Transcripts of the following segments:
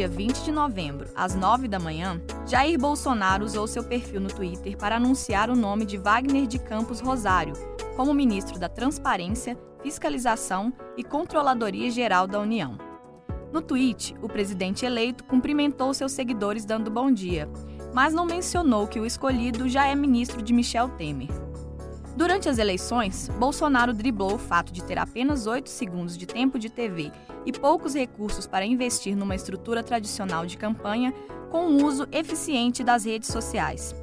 dia 20 de novembro, às 9 da manhã, Jair Bolsonaro usou seu perfil no Twitter para anunciar o nome de Wagner de Campos Rosário como ministro da Transparência, Fiscalização e Controladoria Geral da União. No tweet, o presidente eleito cumprimentou seus seguidores dando bom dia, mas não mencionou que o escolhido já é ministro de Michel Temer. Durante as eleições, Bolsonaro driblou o fato de ter apenas 8 segundos de tempo de TV e poucos recursos para investir numa estrutura tradicional de campanha com o uso eficiente das redes sociais.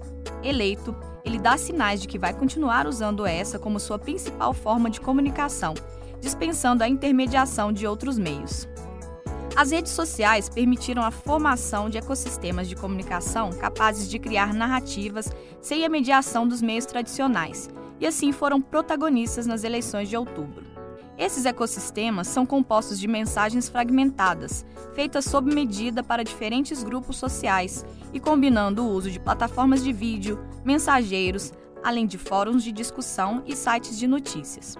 Eleito, ele dá sinais de que vai continuar usando essa como sua principal forma de comunicação, dispensando a intermediação de outros meios. As redes sociais permitiram a formação de ecossistemas de comunicação capazes de criar narrativas sem a mediação dos meios tradicionais, e assim foram protagonistas nas eleições de outubro. Esses ecossistemas são compostos de mensagens fragmentadas, feitas sob medida para diferentes grupos sociais e combinando o uso de plataformas de vídeo, mensageiros, além de fóruns de discussão e sites de notícias.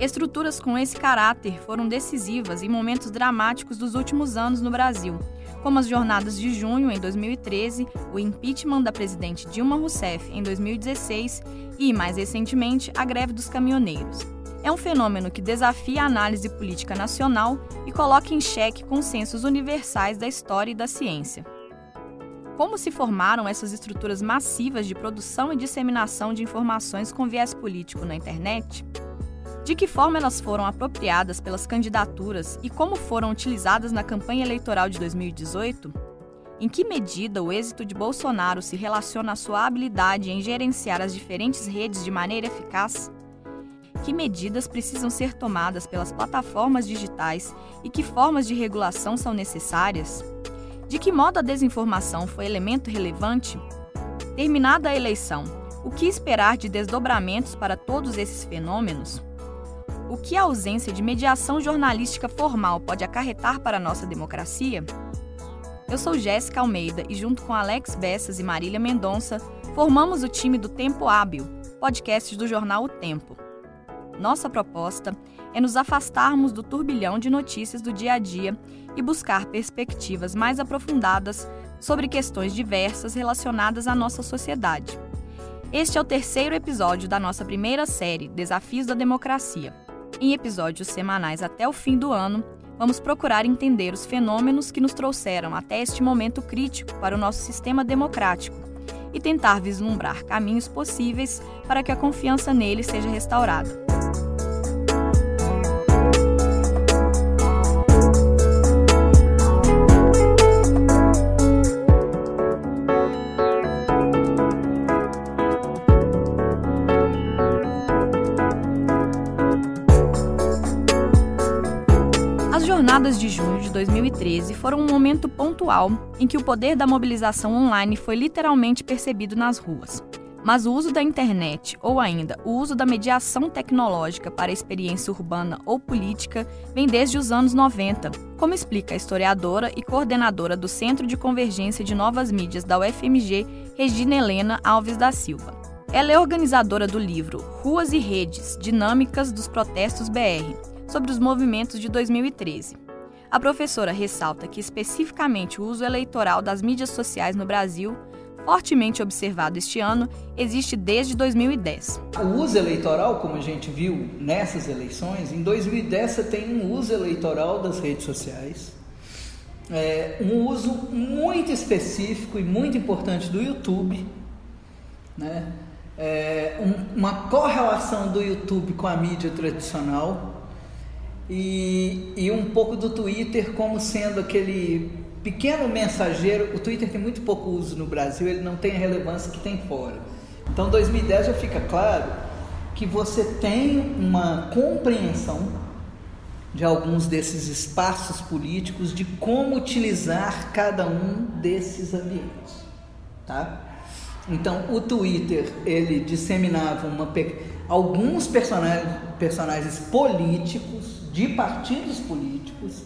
Estruturas com esse caráter foram decisivas em momentos dramáticos dos últimos anos no Brasil, como as jornadas de junho em 2013, o impeachment da presidente Dilma Rousseff em 2016 e, mais recentemente, a greve dos caminhoneiros. É um fenômeno que desafia a análise política nacional e coloca em xeque consensos universais da história e da ciência. Como se formaram essas estruturas massivas de produção e disseminação de informações com viés político na internet? De que forma elas foram apropriadas pelas candidaturas e como foram utilizadas na campanha eleitoral de 2018? Em que medida o êxito de Bolsonaro se relaciona à sua habilidade em gerenciar as diferentes redes de maneira eficaz? Que medidas precisam ser tomadas pelas plataformas digitais e que formas de regulação são necessárias? De que modo a desinformação foi elemento relevante? Terminada a eleição, o que esperar de desdobramentos para todos esses fenômenos? O que a ausência de mediação jornalística formal pode acarretar para a nossa democracia? Eu sou Jéssica Almeida e, junto com Alex Bessas e Marília Mendonça, formamos o time do Tempo Hábil, podcast do jornal O Tempo. Nossa proposta é nos afastarmos do turbilhão de notícias do dia a dia e buscar perspectivas mais aprofundadas sobre questões diversas relacionadas à nossa sociedade. Este é o terceiro episódio da nossa primeira série Desafios da Democracia. Em episódios semanais até o fim do ano, vamos procurar entender os fenômenos que nos trouxeram até este momento crítico para o nosso sistema democrático e tentar vislumbrar caminhos possíveis para que a confiança nele seja restaurada. Jornadas de junho de 2013 foram um momento pontual em que o poder da mobilização online foi literalmente percebido nas ruas. Mas o uso da internet, ou ainda o uso da mediação tecnológica para a experiência urbana ou política, vem desde os anos 90, como explica a historiadora e coordenadora do Centro de Convergência de Novas Mídias da UFMG, Regina Helena Alves da Silva. Ela é organizadora do livro Ruas e Redes Dinâmicas dos Protestos BR, sobre os movimentos de 2013. A professora ressalta que, especificamente, o uso eleitoral das mídias sociais no Brasil, fortemente observado este ano, existe desde 2010. O uso eleitoral, como a gente viu nessas eleições, em 2010 você tem um uso eleitoral das redes sociais, é, um uso muito específico e muito importante do YouTube, né? É, um, uma correlação do YouTube com a mídia tradicional e, e um pouco do Twitter como sendo aquele pequeno mensageiro. O Twitter tem muito pouco uso no Brasil, ele não tem a relevância que tem fora. Então, 2010 já fica claro que você tem uma compreensão de alguns desses espaços políticos de como utilizar cada um desses ambientes, tá? Então, o Twitter ele disseminava uma alguns personagens, personagens políticos de partidos políticos.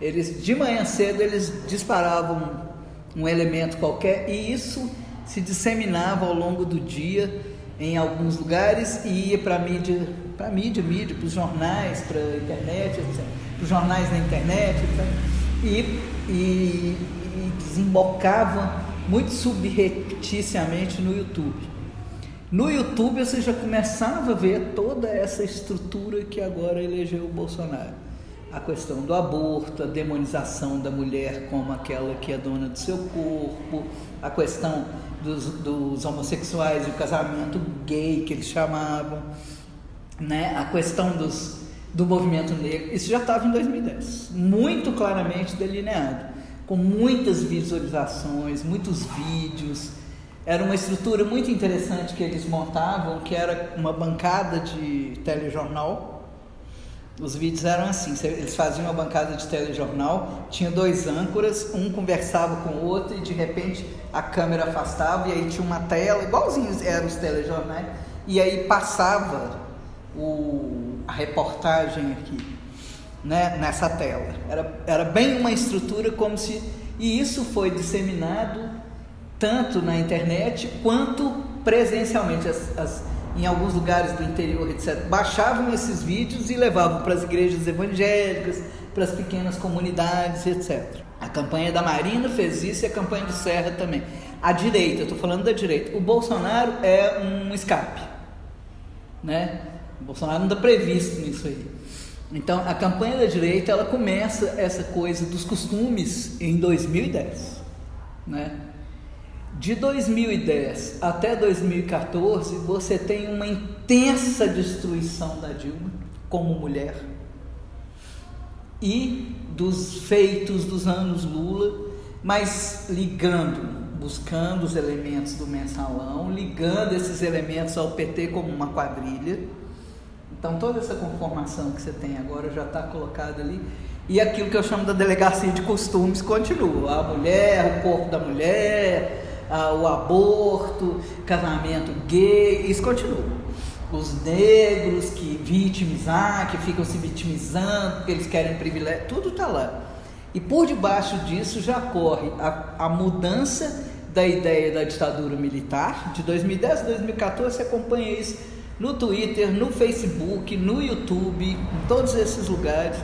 Eles de manhã cedo eles disparavam um elemento qualquer e isso se disseminava ao longo do dia em alguns lugares e ia para mídia, para mídia, mídia, para os jornais, para a internet, para os jornais na internet, etc. E, e, e desembocava muito subrepticiamente no YouTube. No YouTube você já começava a ver toda essa estrutura que agora elegeu o Bolsonaro. A questão do aborto, a demonização da mulher como aquela que é dona do seu corpo, a questão dos, dos homossexuais e o casamento gay que eles chamavam, né? a questão dos, do movimento negro. Isso já estava em 2010, muito claramente delineado, com muitas visualizações, muitos vídeos era uma estrutura muito interessante que eles montavam, que era uma bancada de telejornal. Os vídeos eram assim, eles faziam uma bancada de telejornal, tinha dois âncoras, um conversava com o outro e de repente a câmera afastava e aí tinha uma tela, igualzinhos eram os telejornais, e aí passava o, a reportagem aqui, né, nessa tela. Era, era bem uma estrutura como se... E isso foi disseminado tanto na internet quanto presencialmente. As, as, em alguns lugares do interior, etc., baixavam esses vídeos e levavam para as igrejas evangélicas, para as pequenas comunidades, etc. A campanha da Marina fez isso e a campanha do Serra também. A direita, estou falando da direita. O Bolsonaro é um escape. Né? O Bolsonaro não está previsto nisso aí. Então, a campanha da direita ela começa essa coisa dos costumes em 2010. Né? De 2010 até 2014, você tem uma intensa destruição da Dilma como mulher e dos feitos dos anos Lula, mas ligando, buscando os elementos do mensalão, ligando esses elementos ao PT como uma quadrilha. Então toda essa conformação que você tem agora já está colocada ali. E aquilo que eu chamo da delegacia de costumes continua. A mulher, o corpo da mulher, ah, o aborto, casamento gay, isso continua. Os negros que vitimizar, que ficam se vitimizando porque eles querem privilégio, tudo está lá. E por debaixo disso já corre a, a mudança da ideia da ditadura militar. De 2010 a 2014 você acompanha isso no Twitter, no Facebook, no YouTube, em todos esses lugares,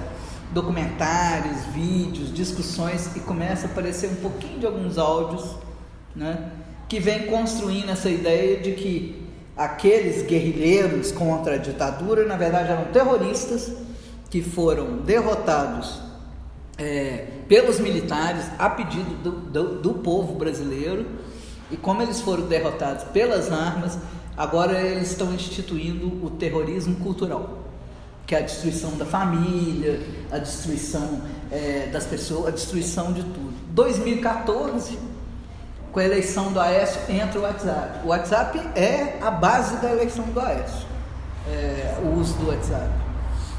documentários, vídeos, discussões e começa a aparecer um pouquinho de alguns áudios né, que vem construindo essa ideia de que aqueles guerrilheiros contra a ditadura, na verdade, eram terroristas que foram derrotados é, pelos militares a pedido do, do, do povo brasileiro. E como eles foram derrotados pelas armas, agora eles estão instituindo o terrorismo cultural, que é a destruição da família, a destruição é, das pessoas, a destruição de tudo. 2014 com a eleição do Aécio entra o WhatsApp. O WhatsApp é a base da eleição do Aécio, é, o uso do WhatsApp.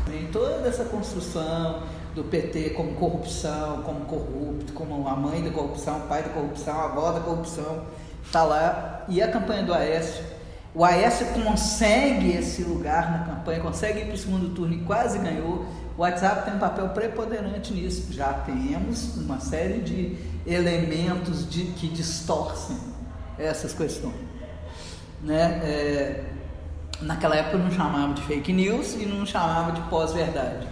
Tem toda essa construção do PT como corrupção, como corrupto, como a mãe da corrupção, o pai da corrupção, a avó da corrupção, está lá. E a campanha do Aécio, o Aécio consegue esse lugar na campanha, consegue ir para o segundo turno e quase ganhou. O WhatsApp tem um papel preponderante nisso. Já temos uma série de elementos de, que distorcem essas questões. Né? É, naquela época não chamava de fake news e não chamava de pós-verdade.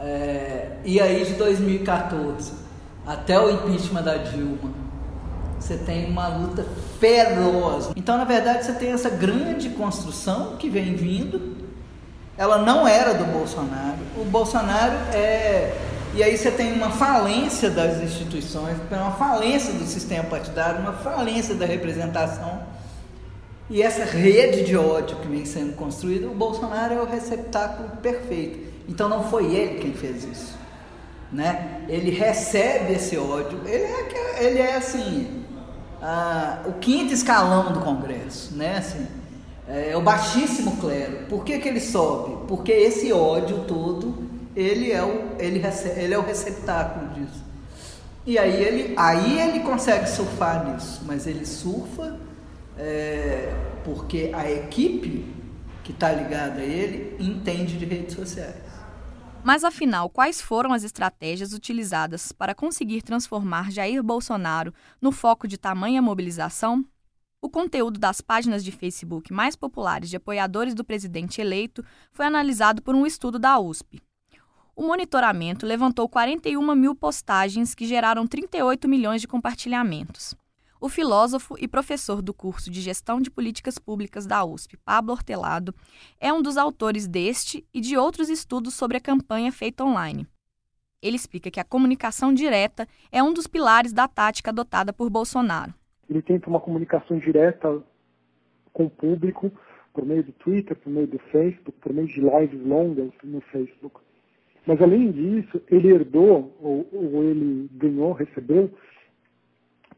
É, e aí de 2014 até o impeachment da Dilma, você tem uma luta feroz. Então, na verdade, você tem essa grande construção que vem vindo. Ela não era do Bolsonaro. O Bolsonaro é e aí você tem uma falência das instituições, uma falência do sistema partidário, uma falência da representação. E essa rede de ódio que vem sendo construída, o Bolsonaro é o receptáculo perfeito. Então não foi ele quem fez isso. Né? Ele recebe esse ódio, ele é, ele é assim, a, o quinto escalão do Congresso, né? Assim, é, o baixíssimo clero. Por que, que ele sobe? Porque esse ódio todo ele é o, ele recebe, ele é o receptáculo disso. E aí ele, aí ele consegue surfar nisso, mas ele surfa é, porque a equipe que está ligada a ele entende de redes sociais. Mas afinal, quais foram as estratégias utilizadas para conseguir transformar Jair Bolsonaro no foco de tamanha mobilização? O conteúdo das páginas de Facebook mais populares de apoiadores do presidente eleito foi analisado por um estudo da USP. O monitoramento levantou 41 mil postagens que geraram 38 milhões de compartilhamentos. O filósofo e professor do curso de Gestão de Políticas Públicas da USP, Pablo Hortelado, é um dos autores deste e de outros estudos sobre a campanha feita online. Ele explica que a comunicação direta é um dos pilares da tática adotada por Bolsonaro. Ele tenta uma comunicação direta com o público por meio do Twitter, por meio do Facebook, por meio de lives longas no Facebook. Mas além disso, ele herdou, ou, ou ele ganhou, recebeu,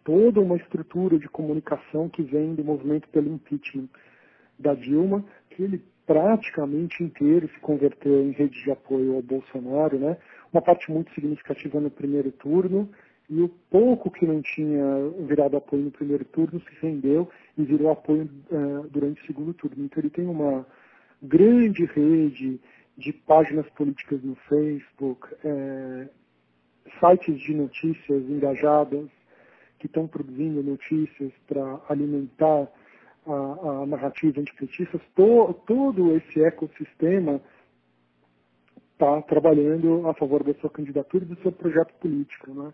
toda uma estrutura de comunicação que vem do movimento pelo impeachment da Dilma, que ele praticamente inteiro se converteu em rede de apoio ao Bolsonaro, né? Uma parte muito significativa no primeiro turno e o pouco que não tinha virado apoio no primeiro turno se rendeu e virou apoio uh, durante o segundo turno. Então ele tem uma grande rede de páginas políticas no Facebook, é, sites de notícias engajadas que estão produzindo notícias para alimentar a, a narrativa antipetista, to, todo esse ecossistema está trabalhando a favor da sua candidatura e do seu projeto político. Né?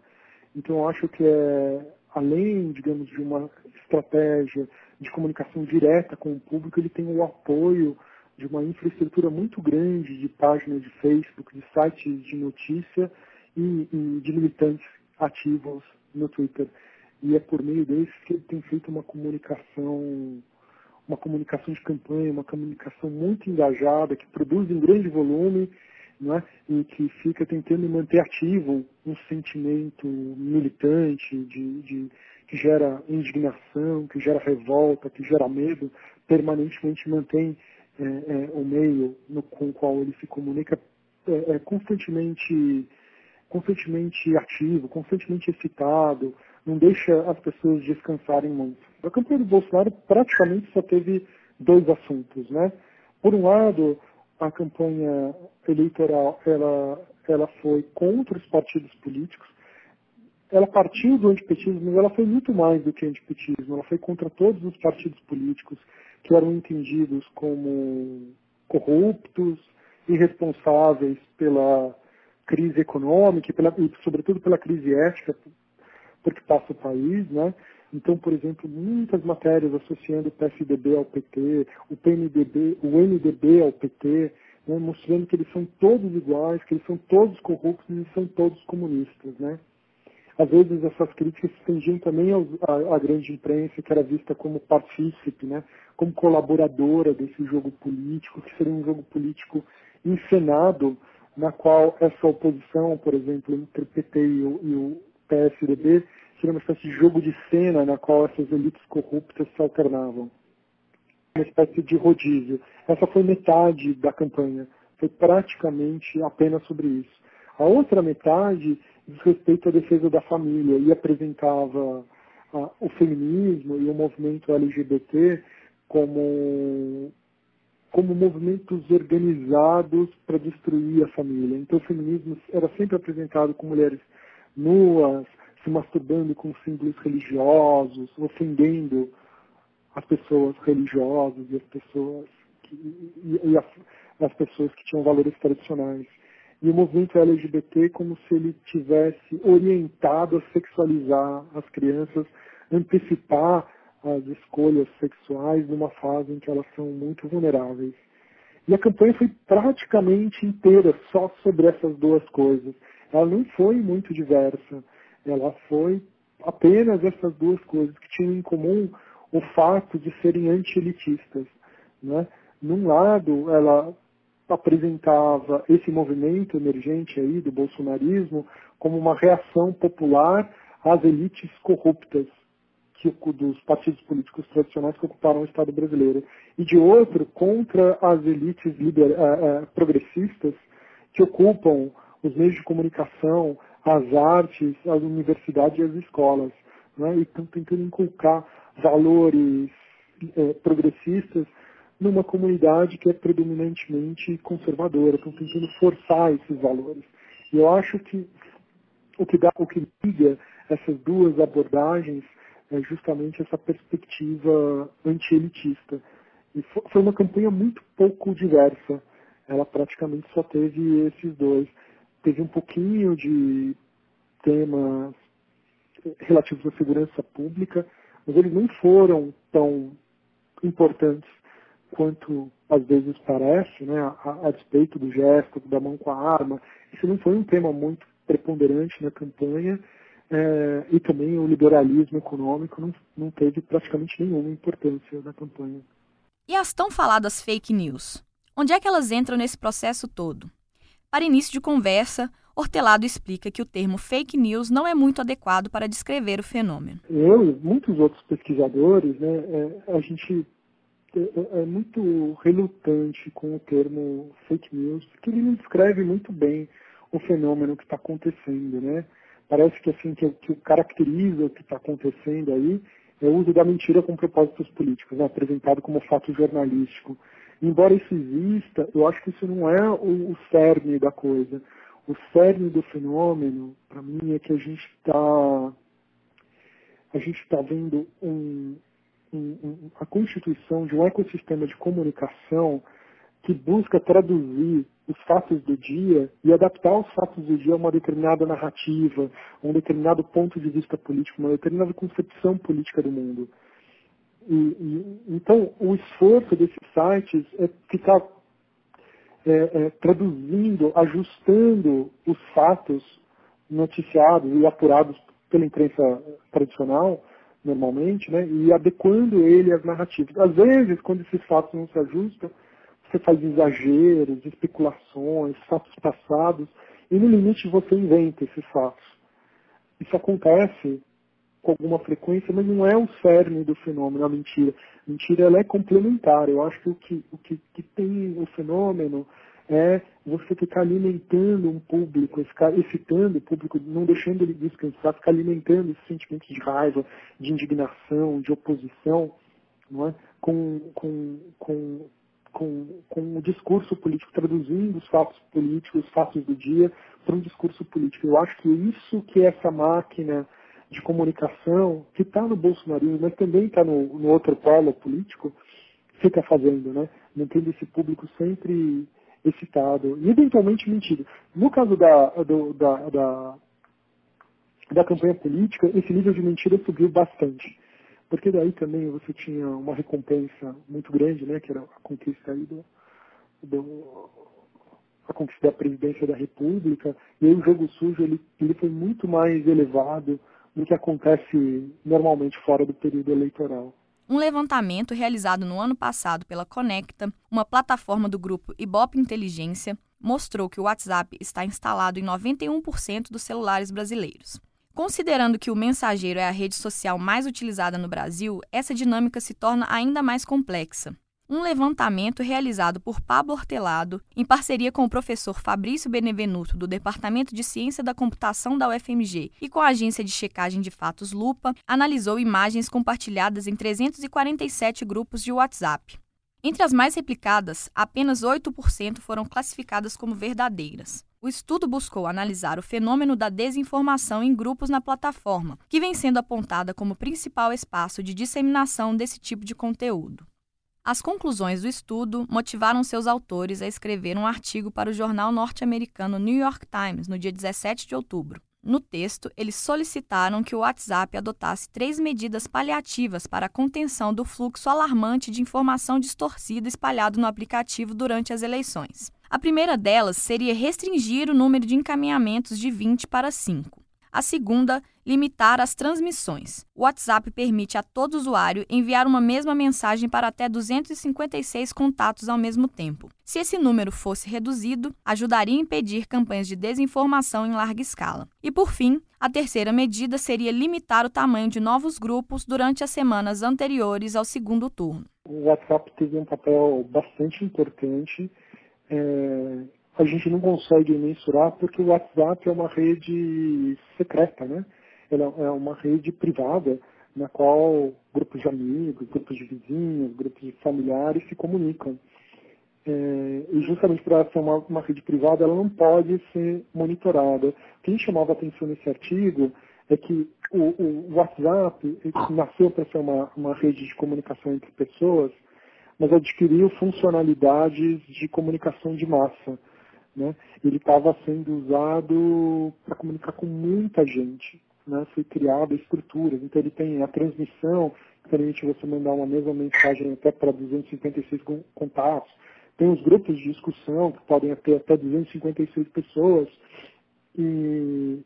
Então, acho que é, além, digamos, de uma estratégia de comunicação direta com o público, ele tem o apoio de uma infraestrutura muito grande de páginas de Facebook, de sites de notícia e, e de militantes ativos no Twitter. E é por meio desses que ele tem feito uma comunicação, uma comunicação de campanha, uma comunicação muito engajada, que produz em grande volume né, e que fica tentando manter ativo um sentimento militante, de, de, que gera indignação, que gera revolta, que gera medo, permanentemente mantém é, é, o meio no, com o qual ele se comunica é, é, constantemente, constantemente ativo, constantemente excitado, não deixa as pessoas descansarem muito. A campanha do Bolsonaro praticamente só teve dois assuntos, né? Por um lado, a campanha eleitoral ela, ela foi contra os partidos políticos. Ela partiu do antipetismo, mas ela foi muito mais do que antipetismo. Ela foi contra todos os partidos políticos que eram entendidos como corruptos, irresponsáveis pela crise econômica e, pela, e sobretudo pela crise ética porque passa o país, né? Então, por exemplo, muitas matérias associando o PSDB ao PT, o PMDB, o MDB ao PT, né, mostrando que eles são todos iguais, que eles são todos corruptos e são todos comunistas, né? Às vezes essas críticas se estendiam também à, grande imprensa, que era vista como partícipe, né? como colaboradora desse jogo político, que seria um jogo político encenado, na qual essa oposição, por exemplo, entre o PT e o, e o PSDB, seria uma espécie de jogo de cena na qual essas elites corruptas se alternavam. Uma espécie de rodízio. Essa foi metade da campanha. Foi praticamente apenas sobre isso. A outra metade diz respeito à defesa da família e apresentava ah, o feminismo e o movimento LGBT como como movimentos organizados para destruir a família. Então o feminismo era sempre apresentado com mulheres nuas, se masturbando com símbolos religiosos, ofendendo as pessoas religiosas e as pessoas que, e, e as, as pessoas que tinham valores tradicionais. E o movimento LGBT como se ele tivesse orientado a sexualizar as crianças, antecipar as escolhas sexuais numa fase em que elas são muito vulneráveis. E a campanha foi praticamente inteira só sobre essas duas coisas ela não foi muito diversa. Ela foi apenas essas duas coisas que tinham em comum o fato de serem anti-elitistas. Né? Num lado, ela apresentava esse movimento emergente aí do bolsonarismo como uma reação popular às elites corruptas que, dos partidos políticos tradicionais que ocuparam o Estado brasileiro. E de outro, contra as elites liber, uh, uh, progressistas que ocupam os meios de comunicação, as artes, as universidades e as escolas. Né? E estão tentando inculcar valores é, progressistas numa comunidade que é predominantemente conservadora, estão tentando forçar esses valores. E eu acho que o que, dá, o que liga essas duas abordagens é justamente essa perspectiva anti-elitista. E foi uma campanha muito pouco diversa. Ela praticamente só teve esses dois. Teve um pouquinho de temas relativos à segurança pública, mas eles não foram tão importantes quanto às vezes parece, né, a, a do gesto, da mão com a arma. Isso não foi um tema muito preponderante na campanha, é, e também o liberalismo econômico não, não teve praticamente nenhuma importância na campanha. E as tão faladas fake news? Onde é que elas entram nesse processo todo? Para início de conversa, Hortelado explica que o termo fake news não é muito adequado para descrever o fenômeno. Eu e muitos outros pesquisadores, né, é, a gente é, é, é muito relutante com o termo fake news, porque ele não descreve muito bem o fenômeno que está acontecendo, né? Parece que assim que, que caracteriza o que está acontecendo aí é o uso da mentira com propósitos políticos, né? apresentado como fato jornalístico. Embora isso exista, eu acho que isso não é o, o cerne da coisa. O cerne do fenômeno, para mim, é que a gente está a gente está vendo um, um, um, a constituição de um ecossistema de comunicação que busca traduzir os fatos do dia e adaptar os fatos do dia a uma determinada narrativa, a um determinado ponto de vista político, uma determinada concepção política do mundo. E, e, então, o esforço desses sites é ficar é, é, traduzindo, ajustando os fatos noticiados e apurados pela imprensa tradicional, normalmente, né, e adequando ele às narrativas. Às vezes, quando esses fatos não se ajustam, você faz exageros, especulações, fatos passados, e no limite você inventa esses fatos. Isso acontece com alguma frequência, mas não é o cerne do fenômeno, a mentira. A mentira ela é complementar. Eu acho que o que, o que, que tem o fenômeno é você ficar alimentando um público, ficar excitando o público, não deixando ele descansar, ficar alimentando esse sentimento de raiva, de indignação, de oposição, não é? com, com, com com, com o discurso político, traduzindo os fatos políticos, os fatos do dia, para um discurso político. Eu acho que isso que é essa máquina de comunicação, que está no bolsonarismo, mas também está no, no outro polo político, fica fazendo, né? Mantendo esse público sempre excitado e eventualmente mentido. No caso da, do, da, da, da campanha política, esse nível de mentira subiu bastante porque daí também você tinha uma recompensa muito grande, né, que era a conquista aí do, do a conquista da presidência da República, e aí o jogo sujo ele, ele foi muito mais elevado do que acontece normalmente fora do período eleitoral. Um levantamento realizado no ano passado pela Conecta, uma plataforma do grupo Ibope Inteligência, mostrou que o WhatsApp está instalado em 91% dos celulares brasileiros. Considerando que o mensageiro é a rede social mais utilizada no Brasil, essa dinâmica se torna ainda mais complexa. Um levantamento realizado por Pablo Hortelado, em parceria com o professor Fabrício Benevenuto, do Departamento de Ciência da Computação da UFMG, e com a agência de checagem de fatos Lupa, analisou imagens compartilhadas em 347 grupos de WhatsApp. Entre as mais replicadas, apenas 8% foram classificadas como verdadeiras. O estudo buscou analisar o fenômeno da desinformação em grupos na plataforma, que vem sendo apontada como principal espaço de disseminação desse tipo de conteúdo. As conclusões do estudo motivaram seus autores a escrever um artigo para o jornal norte-americano New York Times no dia 17 de outubro. No texto, eles solicitaram que o WhatsApp adotasse três medidas paliativas para a contenção do fluxo alarmante de informação distorcida espalhado no aplicativo durante as eleições. A primeira delas seria restringir o número de encaminhamentos de 20 para 5. A segunda, limitar as transmissões. O WhatsApp permite a todo usuário enviar uma mesma mensagem para até 256 contatos ao mesmo tempo. Se esse número fosse reduzido, ajudaria a impedir campanhas de desinformação em larga escala. E por fim, a terceira medida seria limitar o tamanho de novos grupos durante as semanas anteriores ao segundo turno. O WhatsApp teve um papel bastante importante é, a gente não consegue mensurar porque o WhatsApp é uma rede secreta, né? Ela é uma rede privada na qual grupos de amigos, grupos de vizinhos, grupos de familiares se comunicam. É, e justamente por ela ser uma, uma, rede privada, ela não pode ser monitorada. O que chamava atenção nesse artigo é que o, o WhatsApp nasceu para ser uma, uma rede de comunicação entre pessoas, mas adquiriu funcionalidades de comunicação de massa. Né? Ele estava sendo usado para comunicar com muita gente, né? Foi criada estruturas, então ele tem a transmissão que permite você mandar uma mesma mensagem até para 256 contatos. Tem os grupos de discussão que podem ter até 256 pessoas e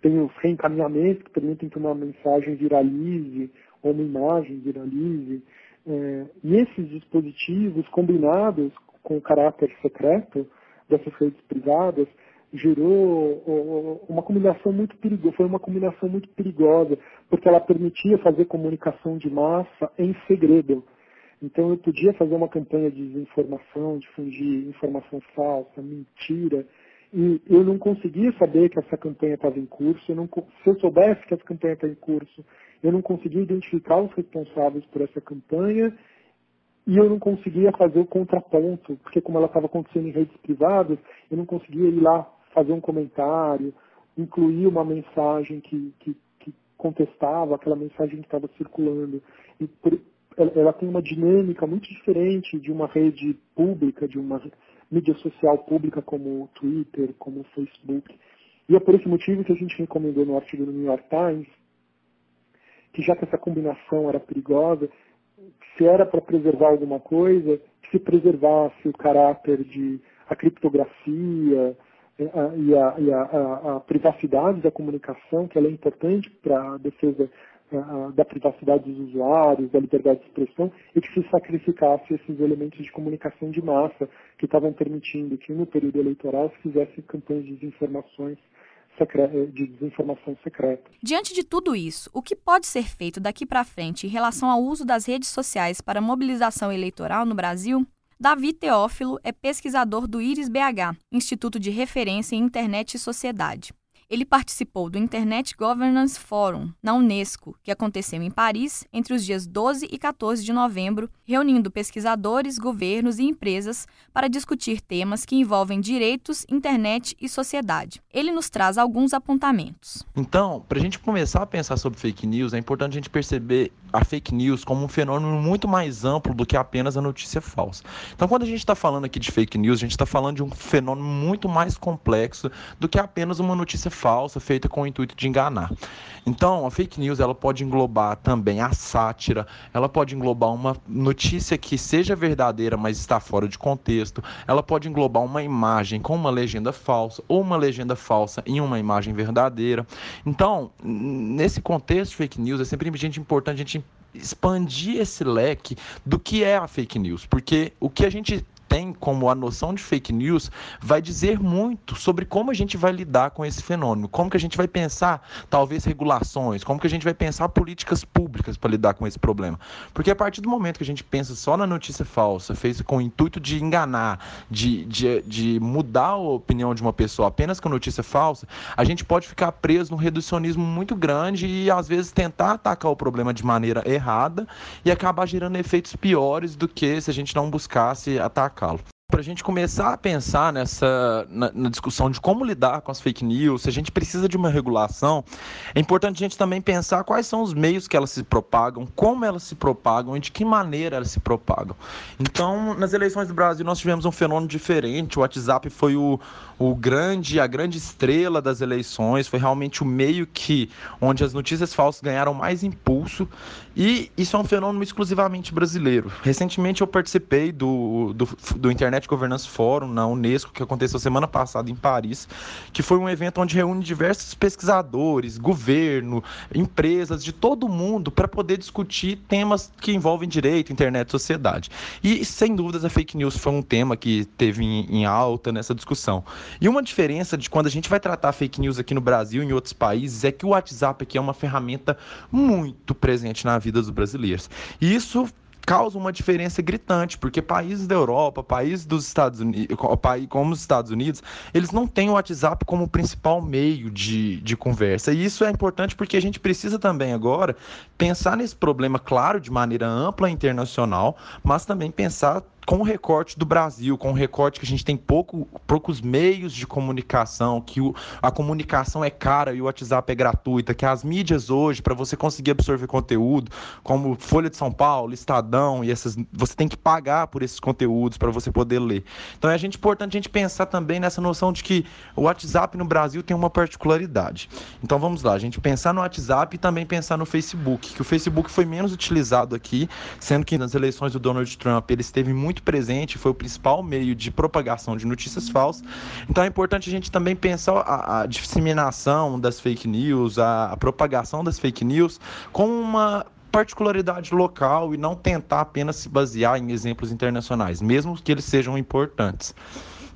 tem os reencaminhamentos que permitem que uma mensagem viralize ou uma imagem viralize. É, e esses dispositivos combinados com caráter secreto dessas redes privadas gerou uma combinação muito perigosa, foi uma combinação muito perigosa, porque ela permitia fazer comunicação de massa em segredo. Então eu podia fazer uma campanha de desinformação, difundir informação falsa, mentira, e eu não conseguia saber que essa campanha estava em curso. Eu não, se eu soubesse que essa campanha está em curso, eu não conseguia identificar os responsáveis por essa campanha e eu não conseguia fazer o contraponto, porque como ela estava acontecendo em redes privadas, eu não conseguia ir lá fazer um comentário, incluir uma mensagem que, que, que contestava aquela mensagem que estava circulando. E por, ela, ela tem uma dinâmica muito diferente de uma rede pública, de uma mídia social pública como o Twitter, como o Facebook. E é por esse motivo que a gente recomendou no artigo do New York Times que já que essa combinação era perigosa, se era para preservar alguma coisa, que se preservasse o caráter de a criptografia eh, e, a, e a, a, a privacidade da comunicação, que ela é importante para a defesa da privacidade dos usuários, da liberdade de expressão, e que se sacrificasse esses elementos de comunicação de massa que estavam permitindo que no período eleitoral se fizesse campanhas de desinformações de desinformação secreta. Diante de tudo isso, o que pode ser feito daqui para frente em relação ao uso das redes sociais para mobilização eleitoral no Brasil? Davi Teófilo é pesquisador do IRIS BH, Instituto de Referência em Internet e Sociedade. Ele participou do Internet Governance Forum, na Unesco, que aconteceu em Paris entre os dias 12 e 14 de novembro, reunindo pesquisadores, governos e empresas para discutir temas que envolvem direitos, internet e sociedade. Ele nos traz alguns apontamentos. Então, para a gente começar a pensar sobre fake news, é importante a gente perceber a fake news como um fenômeno muito mais amplo do que apenas a notícia falsa. Então, quando a gente está falando aqui de fake news, a gente está falando de um fenômeno muito mais complexo do que apenas uma notícia falsa feita com o intuito de enganar. Então, a fake news ela pode englobar também a sátira, ela pode englobar uma notícia que seja verdadeira, mas está fora de contexto, ela pode englobar uma imagem com uma legenda falsa ou uma legenda falsa em uma imagem verdadeira. Então, nesse contexto fake news, é sempre importante a gente expandir esse leque do que é a fake news, porque o que a gente tem como a noção de fake news vai dizer muito sobre como a gente vai lidar com esse fenômeno, como que a gente vai pensar talvez regulações, como que a gente vai pensar políticas públicas para lidar com esse problema. Porque a partir do momento que a gente pensa só na notícia falsa, feita com o intuito de enganar, de, de, de mudar a opinião de uma pessoa apenas com notícia falsa, a gente pode ficar preso num reducionismo muito grande e às vezes tentar atacar o problema de maneira errada e acabar gerando efeitos piores do que se a gente não buscasse atacar Carlo. Para a gente começar a pensar nessa na, na, discussão de como lidar com as fake news, se a gente precisa de uma regulação, é importante a gente também pensar quais são os meios que elas se propagam, como elas se propagam e de que maneira elas se propagam. Então, nas eleições do Brasil, nós tivemos um fenômeno diferente. O WhatsApp foi o, o grande, a grande estrela das eleições, foi realmente o meio que onde as notícias falsas ganharam mais impulso. E isso é um fenômeno exclusivamente brasileiro. Recentemente eu participei do, do, do Internet Governance Forum na Unesco, que aconteceu semana passada em Paris, que foi um evento onde reúne diversos pesquisadores, governo, empresas de todo mundo para poder discutir temas que envolvem direito, internet sociedade. E sem dúvidas a fake news foi um tema que teve em, em alta nessa discussão. E uma diferença de quando a gente vai tratar fake news aqui no Brasil e em outros países é que o WhatsApp aqui é uma ferramenta muito presente na vida dos brasileiros. E isso causa uma diferença gritante, porque países da Europa, países dos Estados Unidos, como os Estados Unidos, eles não têm o WhatsApp como principal meio de, de conversa. E isso é importante porque a gente precisa também agora pensar nesse problema, claro, de maneira ampla internacional, mas também pensar com o recorte do Brasil, com o recorte que a gente tem pouco, poucos meios de comunicação, que o, a comunicação é cara e o WhatsApp é gratuita, que as mídias hoje, para você conseguir absorver conteúdo, como Folha de São Paulo, Estadão e essas, você tem que pagar por esses conteúdos para você poder ler. Então é gente, importante a gente pensar também nessa noção de que o WhatsApp no Brasil tem uma particularidade. Então vamos lá, a gente pensar no WhatsApp e também pensar no Facebook, que o Facebook foi menos utilizado aqui, sendo que nas eleições do Donald Trump ele esteve muito presente, foi o principal meio de propagação de notícias falsas. Então é importante a gente também pensar a, a disseminação das fake news, a, a propagação das fake news com uma particularidade local e não tentar apenas se basear em exemplos internacionais, mesmo que eles sejam importantes.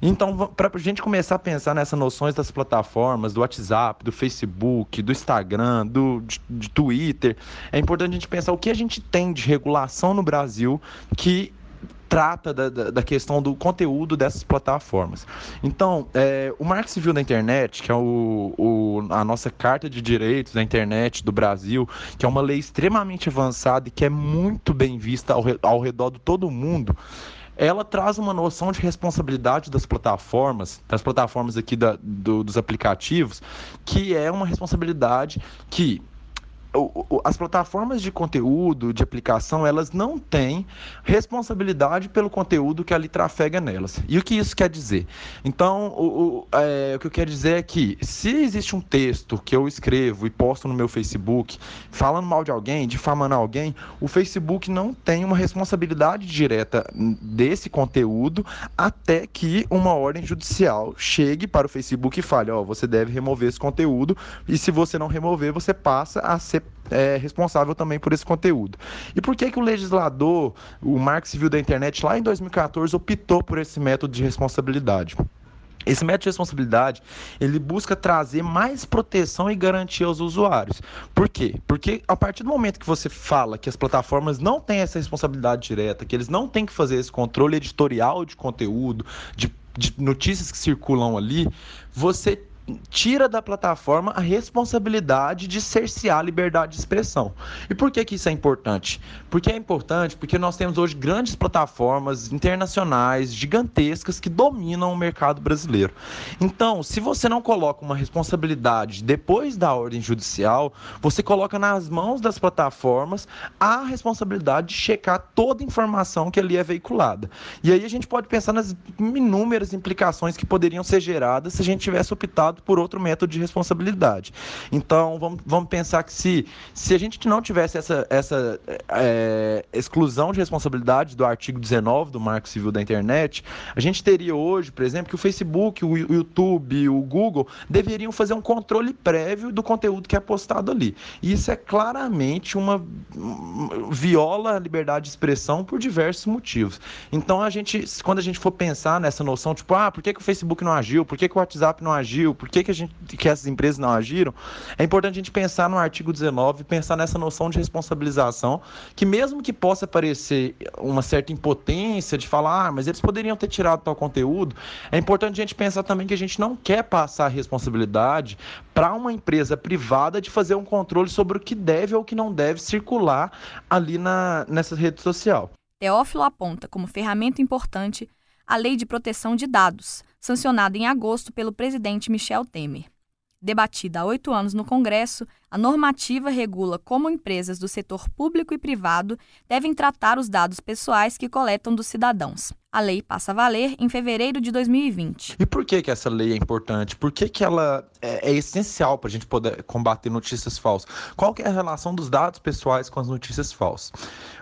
Então, para a gente começar a pensar nessas noções das plataformas, do WhatsApp, do Facebook, do Instagram, do de, de Twitter, é importante a gente pensar o que a gente tem de regulação no Brasil que trata da, da, da, questão do conteúdo dessas plataformas. Então, é, o Marco Civil da Internet, que é o, o, a nossa Carta de Direitos da Internet do Brasil, que é uma lei extremamente avançada e que é muito bem vista ao, ao redor de todo mundo, ela traz uma noção de responsabilidade das plataformas, das plataformas aqui da, do, dos aplicativos, que é uma responsabilidade que as plataformas de conteúdo, de aplicação, elas não têm responsabilidade pelo conteúdo que ali trafega nelas. E o que isso quer dizer? Então, o, o, é, o que eu quero dizer é que se existe um texto que eu escrevo e posto no meu Facebook falando mal de alguém, difamando alguém, o Facebook não tem uma responsabilidade direta desse conteúdo até que uma ordem judicial chegue para o Facebook e fale, ó, oh, você deve remover esse conteúdo e se você não remover, você passa a ser é, responsável também por esse conteúdo. E por que, que o legislador, o Marco Civil da Internet, lá em 2014, optou por esse método de responsabilidade? Esse método de responsabilidade, ele busca trazer mais proteção e garantia aos usuários. Por quê? Porque a partir do momento que você fala que as plataformas não têm essa responsabilidade direta, que eles não têm que fazer esse controle editorial de conteúdo, de, de notícias que circulam ali, você tira da plataforma a responsabilidade de cercear a liberdade de expressão. E por que, que isso é importante? Porque é importante porque nós temos hoje grandes plataformas internacionais, gigantescas, que dominam o mercado brasileiro. Então, se você não coloca uma responsabilidade depois da ordem judicial, você coloca nas mãos das plataformas a responsabilidade de checar toda a informação que ali é veiculada. E aí a gente pode pensar nas inúmeras implicações que poderiam ser geradas se a gente tivesse optado por outro método de responsabilidade. Então, vamos, vamos pensar que se, se a gente não tivesse essa, essa é, exclusão de responsabilidade do artigo 19 do Marco Civil da Internet, a gente teria hoje, por exemplo, que o Facebook, o YouTube, o Google deveriam fazer um controle prévio do conteúdo que é postado ali. E isso é claramente uma viola a liberdade de expressão por diversos motivos. Então, a gente, quando a gente for pensar nessa noção, tipo, ah, por que, que o Facebook não agiu? Por que, que o WhatsApp não agiu? Por que, que, a gente, que essas empresas não agiram? É importante a gente pensar no artigo 19, pensar nessa noção de responsabilização, que mesmo que possa parecer uma certa impotência de falar, ah, mas eles poderiam ter tirado tal conteúdo, é importante a gente pensar também que a gente não quer passar a responsabilidade para uma empresa privada de fazer um controle sobre o que deve ou o que não deve circular ali na, nessa rede social. Teófilo aponta como ferramenta importante a Lei de Proteção de Dados, sancionada em agosto pelo presidente Michel Temer. Debatida há oito anos no Congresso, a normativa regula como empresas do setor público e privado devem tratar os dados pessoais que coletam dos cidadãos. A lei passa a valer em fevereiro de 2020. E por que, que essa lei é importante? Por que, que ela é, é essencial para a gente poder combater notícias falsas? Qual que é a relação dos dados pessoais com as notícias falsas?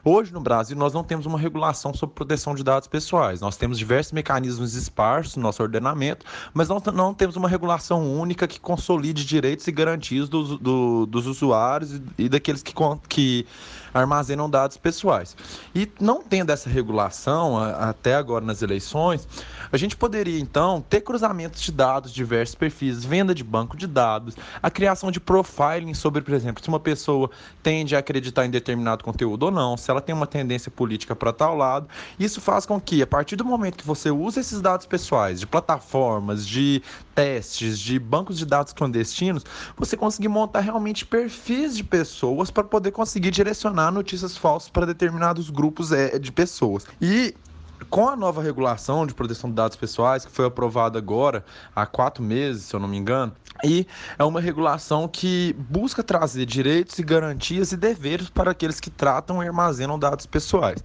Hoje no Brasil nós não temos uma regulação sobre proteção de dados pessoais. Nós temos diversos mecanismos esparsos no nosso ordenamento, mas não, não temos uma regulação única que consolide direitos e garantias dos, do, dos usuários e, daqueles que, que armazenam dados pessoais. E não tendo essa regulação até agora nas eleições, a gente poderia então ter cruzamentos de dados, diversos perfis, venda de banco de dados, a criação de profiling sobre, por exemplo, se uma pessoa tende a acreditar em determinado conteúdo ou não, se ela tem uma tendência política para tal lado. Isso faz com que, a partir do momento que você usa esses dados pessoais, de plataformas, de testes, de bancos de dados clandestinos, você conseguir montar realmente perfis de pessoas para poder conseguir direcionar notícias falsas para determinados grupos é, de pessoas. E com a nova regulação de proteção de dados pessoais, que foi aprovada agora há quatro meses, se eu não me engano, e é uma regulação que busca trazer direitos e garantias e deveres para aqueles que tratam e armazenam dados pessoais.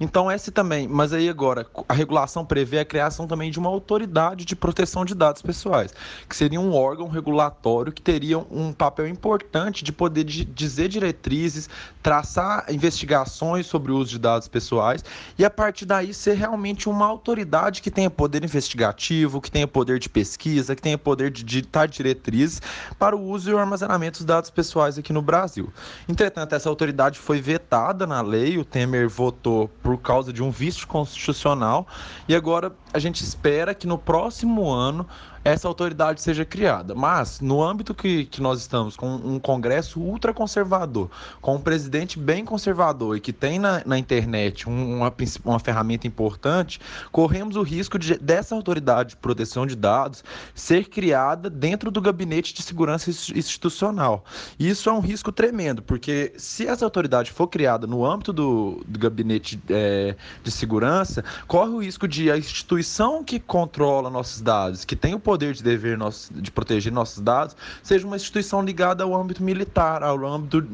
Então, esse também, mas aí agora, a regulação prevê a criação também de uma autoridade de proteção de dados pessoais, que seria um órgão regulatório que teria um papel importante de poder dizer diretrizes, traçar investigações sobre o uso de dados pessoais e a partir daí ser realmente uma autoridade que tenha poder investigativo, que tenha poder de pesquisa, que tenha poder de ditar diretrizes para o uso e o armazenamento dos dados pessoais aqui no Brasil. Entretanto, essa autoridade foi vetada na lei, o Temer votou por causa de um vício constitucional e agora a gente espera que no próximo ano essa autoridade seja criada. Mas, no âmbito que, que nós estamos, com um Congresso ultraconservador, com um presidente bem conservador e que tem na, na internet uma, uma ferramenta importante, corremos o risco de dessa autoridade de proteção de dados ser criada dentro do gabinete de segurança institucional. Isso é um risco tremendo, porque se essa autoridade for criada no âmbito do, do gabinete é, de segurança, corre o risco de a instituição que controla nossos dados, que tem o poder de dever nosso, de proteger nossos dados seja uma instituição ligada ao âmbito militar, ao âmbito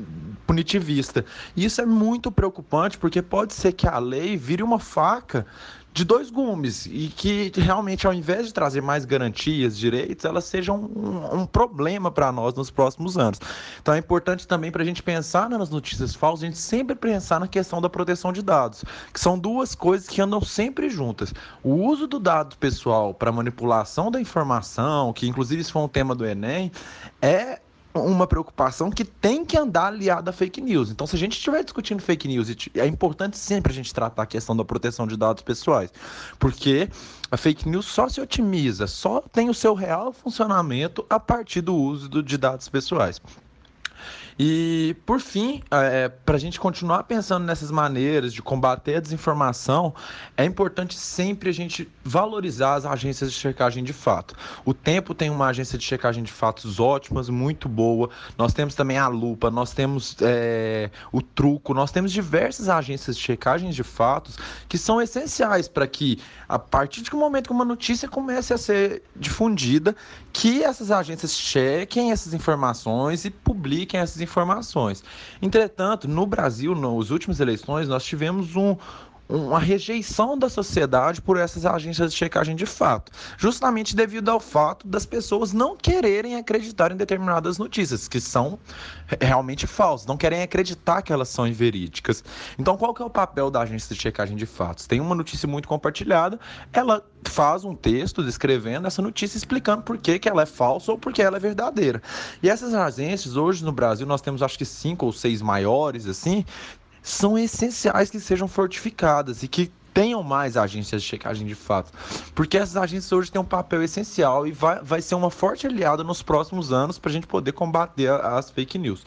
punitivista. E isso é muito preocupante porque pode ser que a lei vire uma faca de dois gumes e que realmente, ao invés de trazer mais garantias, direitos, elas sejam um, um problema para nós nos próximos anos. Então é importante também para a gente pensar nas notícias falsas, a gente sempre pensar na questão da proteção de dados, que são duas coisas que andam sempre juntas. O uso do dado pessoal para manipulação da informação, que inclusive isso foi um tema do Enem, é uma preocupação que tem que andar aliada à fake news. Então, se a gente estiver discutindo fake news, é importante sempre a gente tratar a questão da proteção de dados pessoais, porque a fake news só se otimiza, só tem o seu real funcionamento a partir do uso de dados pessoais. E, por fim, é, para a gente continuar pensando nessas maneiras de combater a desinformação, é importante sempre a gente valorizar as agências de checagem de fato. O Tempo tem uma agência de checagem de fatos ótimas, muito boa. Nós temos também a Lupa, nós temos é, o Truco, nós temos diversas agências de checagem de fatos que são essenciais para que, a partir um momento que uma notícia comece a ser difundida, que essas agências chequem essas informações e publiquem essas informações informações. Entretanto, no Brasil, nas últimas eleições, nós tivemos um, uma rejeição da sociedade por essas agências de checagem de fato, justamente devido ao fato das pessoas não quererem acreditar em determinadas notícias que são realmente falsas, não querem acreditar que elas são inverídicas. Então, qual que é o papel da agência de checagem de fatos? Tem uma notícia muito compartilhada, ela faz um texto descrevendo essa notícia explicando por que, que ela é falsa ou por que ela é verdadeira. E essas agências, hoje no Brasil, nós temos acho que cinco ou seis maiores, assim, são essenciais que sejam fortificadas e que tenham mais agências de checagem de fato. Porque essas agências hoje têm um papel essencial e vai, vai ser uma forte aliada nos próximos anos para a gente poder combater as fake news.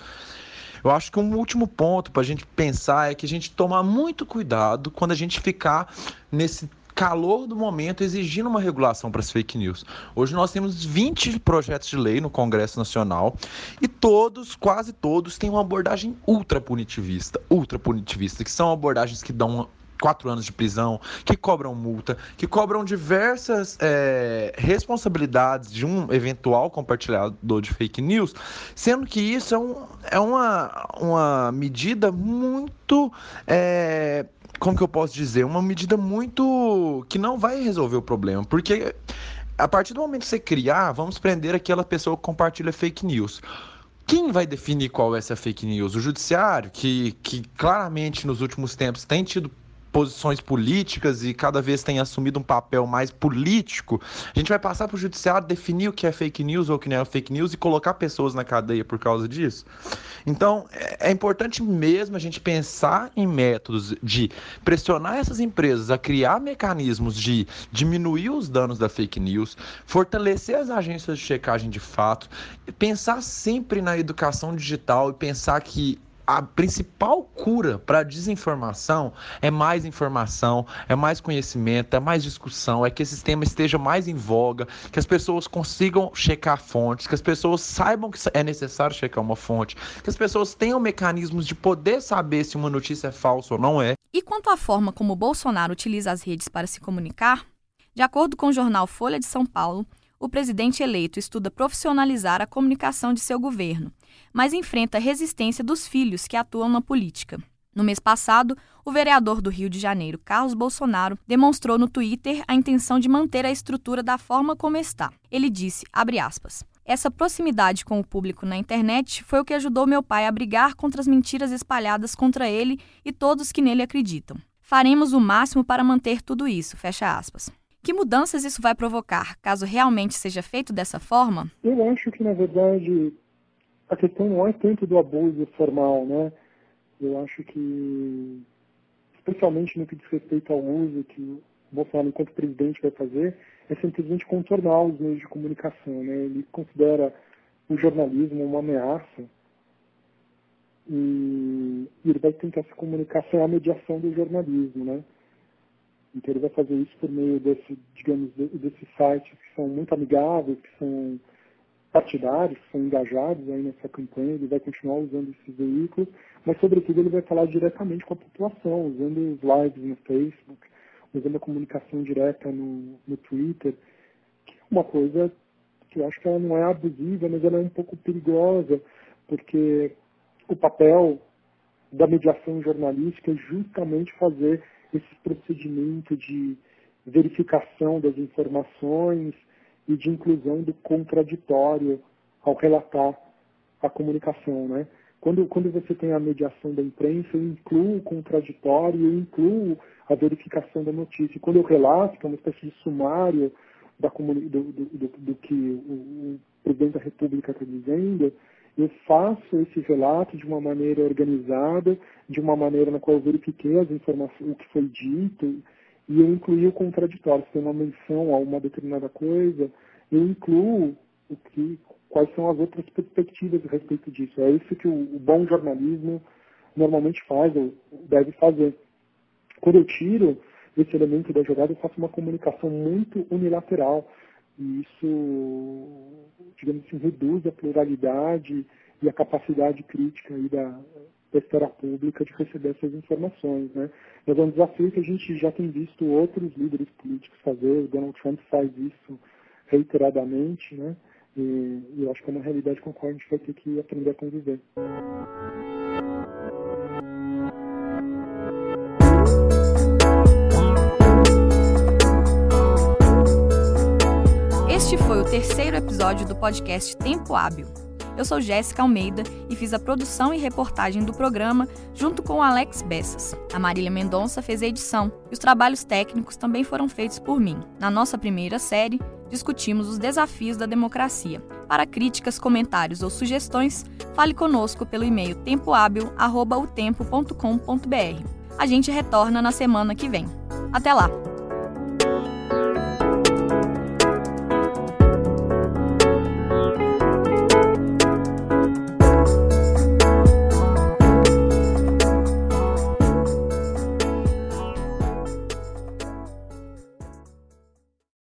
Eu acho que um último ponto para a gente pensar é que a gente tomar muito cuidado quando a gente ficar nesse calor do momento exigindo uma regulação para as fake news. Hoje nós temos 20 projetos de lei no Congresso Nacional e todos, quase todos, têm uma abordagem ultra punitivista, ultra punitivista, que são abordagens que dão quatro anos de prisão, que cobram multa, que cobram diversas é, responsabilidades de um eventual compartilhador de fake news, sendo que isso é, um, é uma, uma medida muito. É, como que eu posso dizer? Uma medida muito. que não vai resolver o problema, porque a partir do momento que você criar, vamos prender aquela pessoa que compartilha fake news. Quem vai definir qual é essa fake news? O judiciário, que, que claramente nos últimos tempos tem tido posições políticas e cada vez tem assumido um papel mais político, a gente vai passar para o judiciário definir o que é fake news ou o que não é fake news e colocar pessoas na cadeia por causa disso. Então, é, é importante mesmo a gente pensar em métodos de pressionar essas empresas a criar mecanismos de diminuir os danos da fake news, fortalecer as agências de checagem de fato, pensar sempre na educação digital e pensar que a principal cura para a desinformação é mais informação, é mais conhecimento, é mais discussão, é que esse sistema esteja mais em voga, que as pessoas consigam checar fontes, que as pessoas saibam que é necessário checar uma fonte, que as pessoas tenham mecanismos de poder saber se uma notícia é falsa ou não é. E quanto à forma como Bolsonaro utiliza as redes para se comunicar, de acordo com o jornal Folha de São Paulo, o presidente eleito estuda profissionalizar a comunicação de seu governo, mas enfrenta a resistência dos filhos que atuam na política. No mês passado, o vereador do Rio de Janeiro, Carlos Bolsonaro, demonstrou no Twitter a intenção de manter a estrutura da forma como está. Ele disse, aspas, essa proximidade com o público na internet foi o que ajudou meu pai a brigar contra as mentiras espalhadas contra ele e todos que nele acreditam. Faremos o máximo para manter tudo isso, fecha aspas. Que mudanças isso vai provocar, caso realmente seja feito dessa forma? Eu acho que, na verdade, a questão não é tanto do abuso formal, né? Eu acho que, especialmente no que diz respeito ao uso que o Bolsonaro, enquanto presidente, vai fazer, é simplesmente contornar os meios de comunicação, né? Ele considera o jornalismo uma ameaça e, ele vai tentar se comunicar sem a mediação do jornalismo, né? Então ele vai fazer isso por meio desse, digamos, desses sites que são muito amigáveis, que são partidários, que são engajados aí nessa campanha, ele vai continuar usando esses veículos, mas sobretudo ele vai falar diretamente com a população, usando os lives no Facebook, usando a comunicação direta no, no Twitter, que é uma coisa que eu acho que ela não é abusiva, mas ela é um pouco perigosa, porque o papel da mediação jornalística é justamente fazer esse procedimento de verificação das informações e de inclusão do contraditório ao relatar a comunicação, né? Quando, quando você tem a mediação da imprensa, eu incluo o contraditório, eu incluo a verificação da notícia. E quando eu relato, que é uma espécie de sumário da do, do, do, do, que o, o presidente da República está dizendo, eu faço esse relato de uma maneira organizada, de uma maneira na qual eu verifiquei as informações, o que foi dito, e eu incluí o contraditório. Se tem uma menção a uma determinada coisa, eu incluo o que, quais são as outras perspectivas a respeito disso. É isso que o, o bom jornalismo normalmente faz, ou deve fazer. Quando eu tiro esse elemento da jogada, eu faço uma comunicação muito unilateral e isso, digamos assim, reduz a pluralidade e a capacidade crítica aí da, da esfera pública de receber essas informações. Né? Mas é um desafio que a gente já tem visto outros líderes políticos fazer, o Donald Trump faz isso reiteradamente, né? e, e eu acho que é uma realidade com a qual a gente vai ter que aprender a conviver. Terceiro episódio do podcast Tempo Hábil. Eu sou Jéssica Almeida e fiz a produção e reportagem do programa junto com o Alex Bessas. A Marília Mendonça fez a edição e os trabalhos técnicos também foram feitos por mim. Na nossa primeira série, discutimos os desafios da democracia. Para críticas, comentários ou sugestões, fale conosco pelo e-mail tempohábil.utempo.com.br. A gente retorna na semana que vem. Até lá!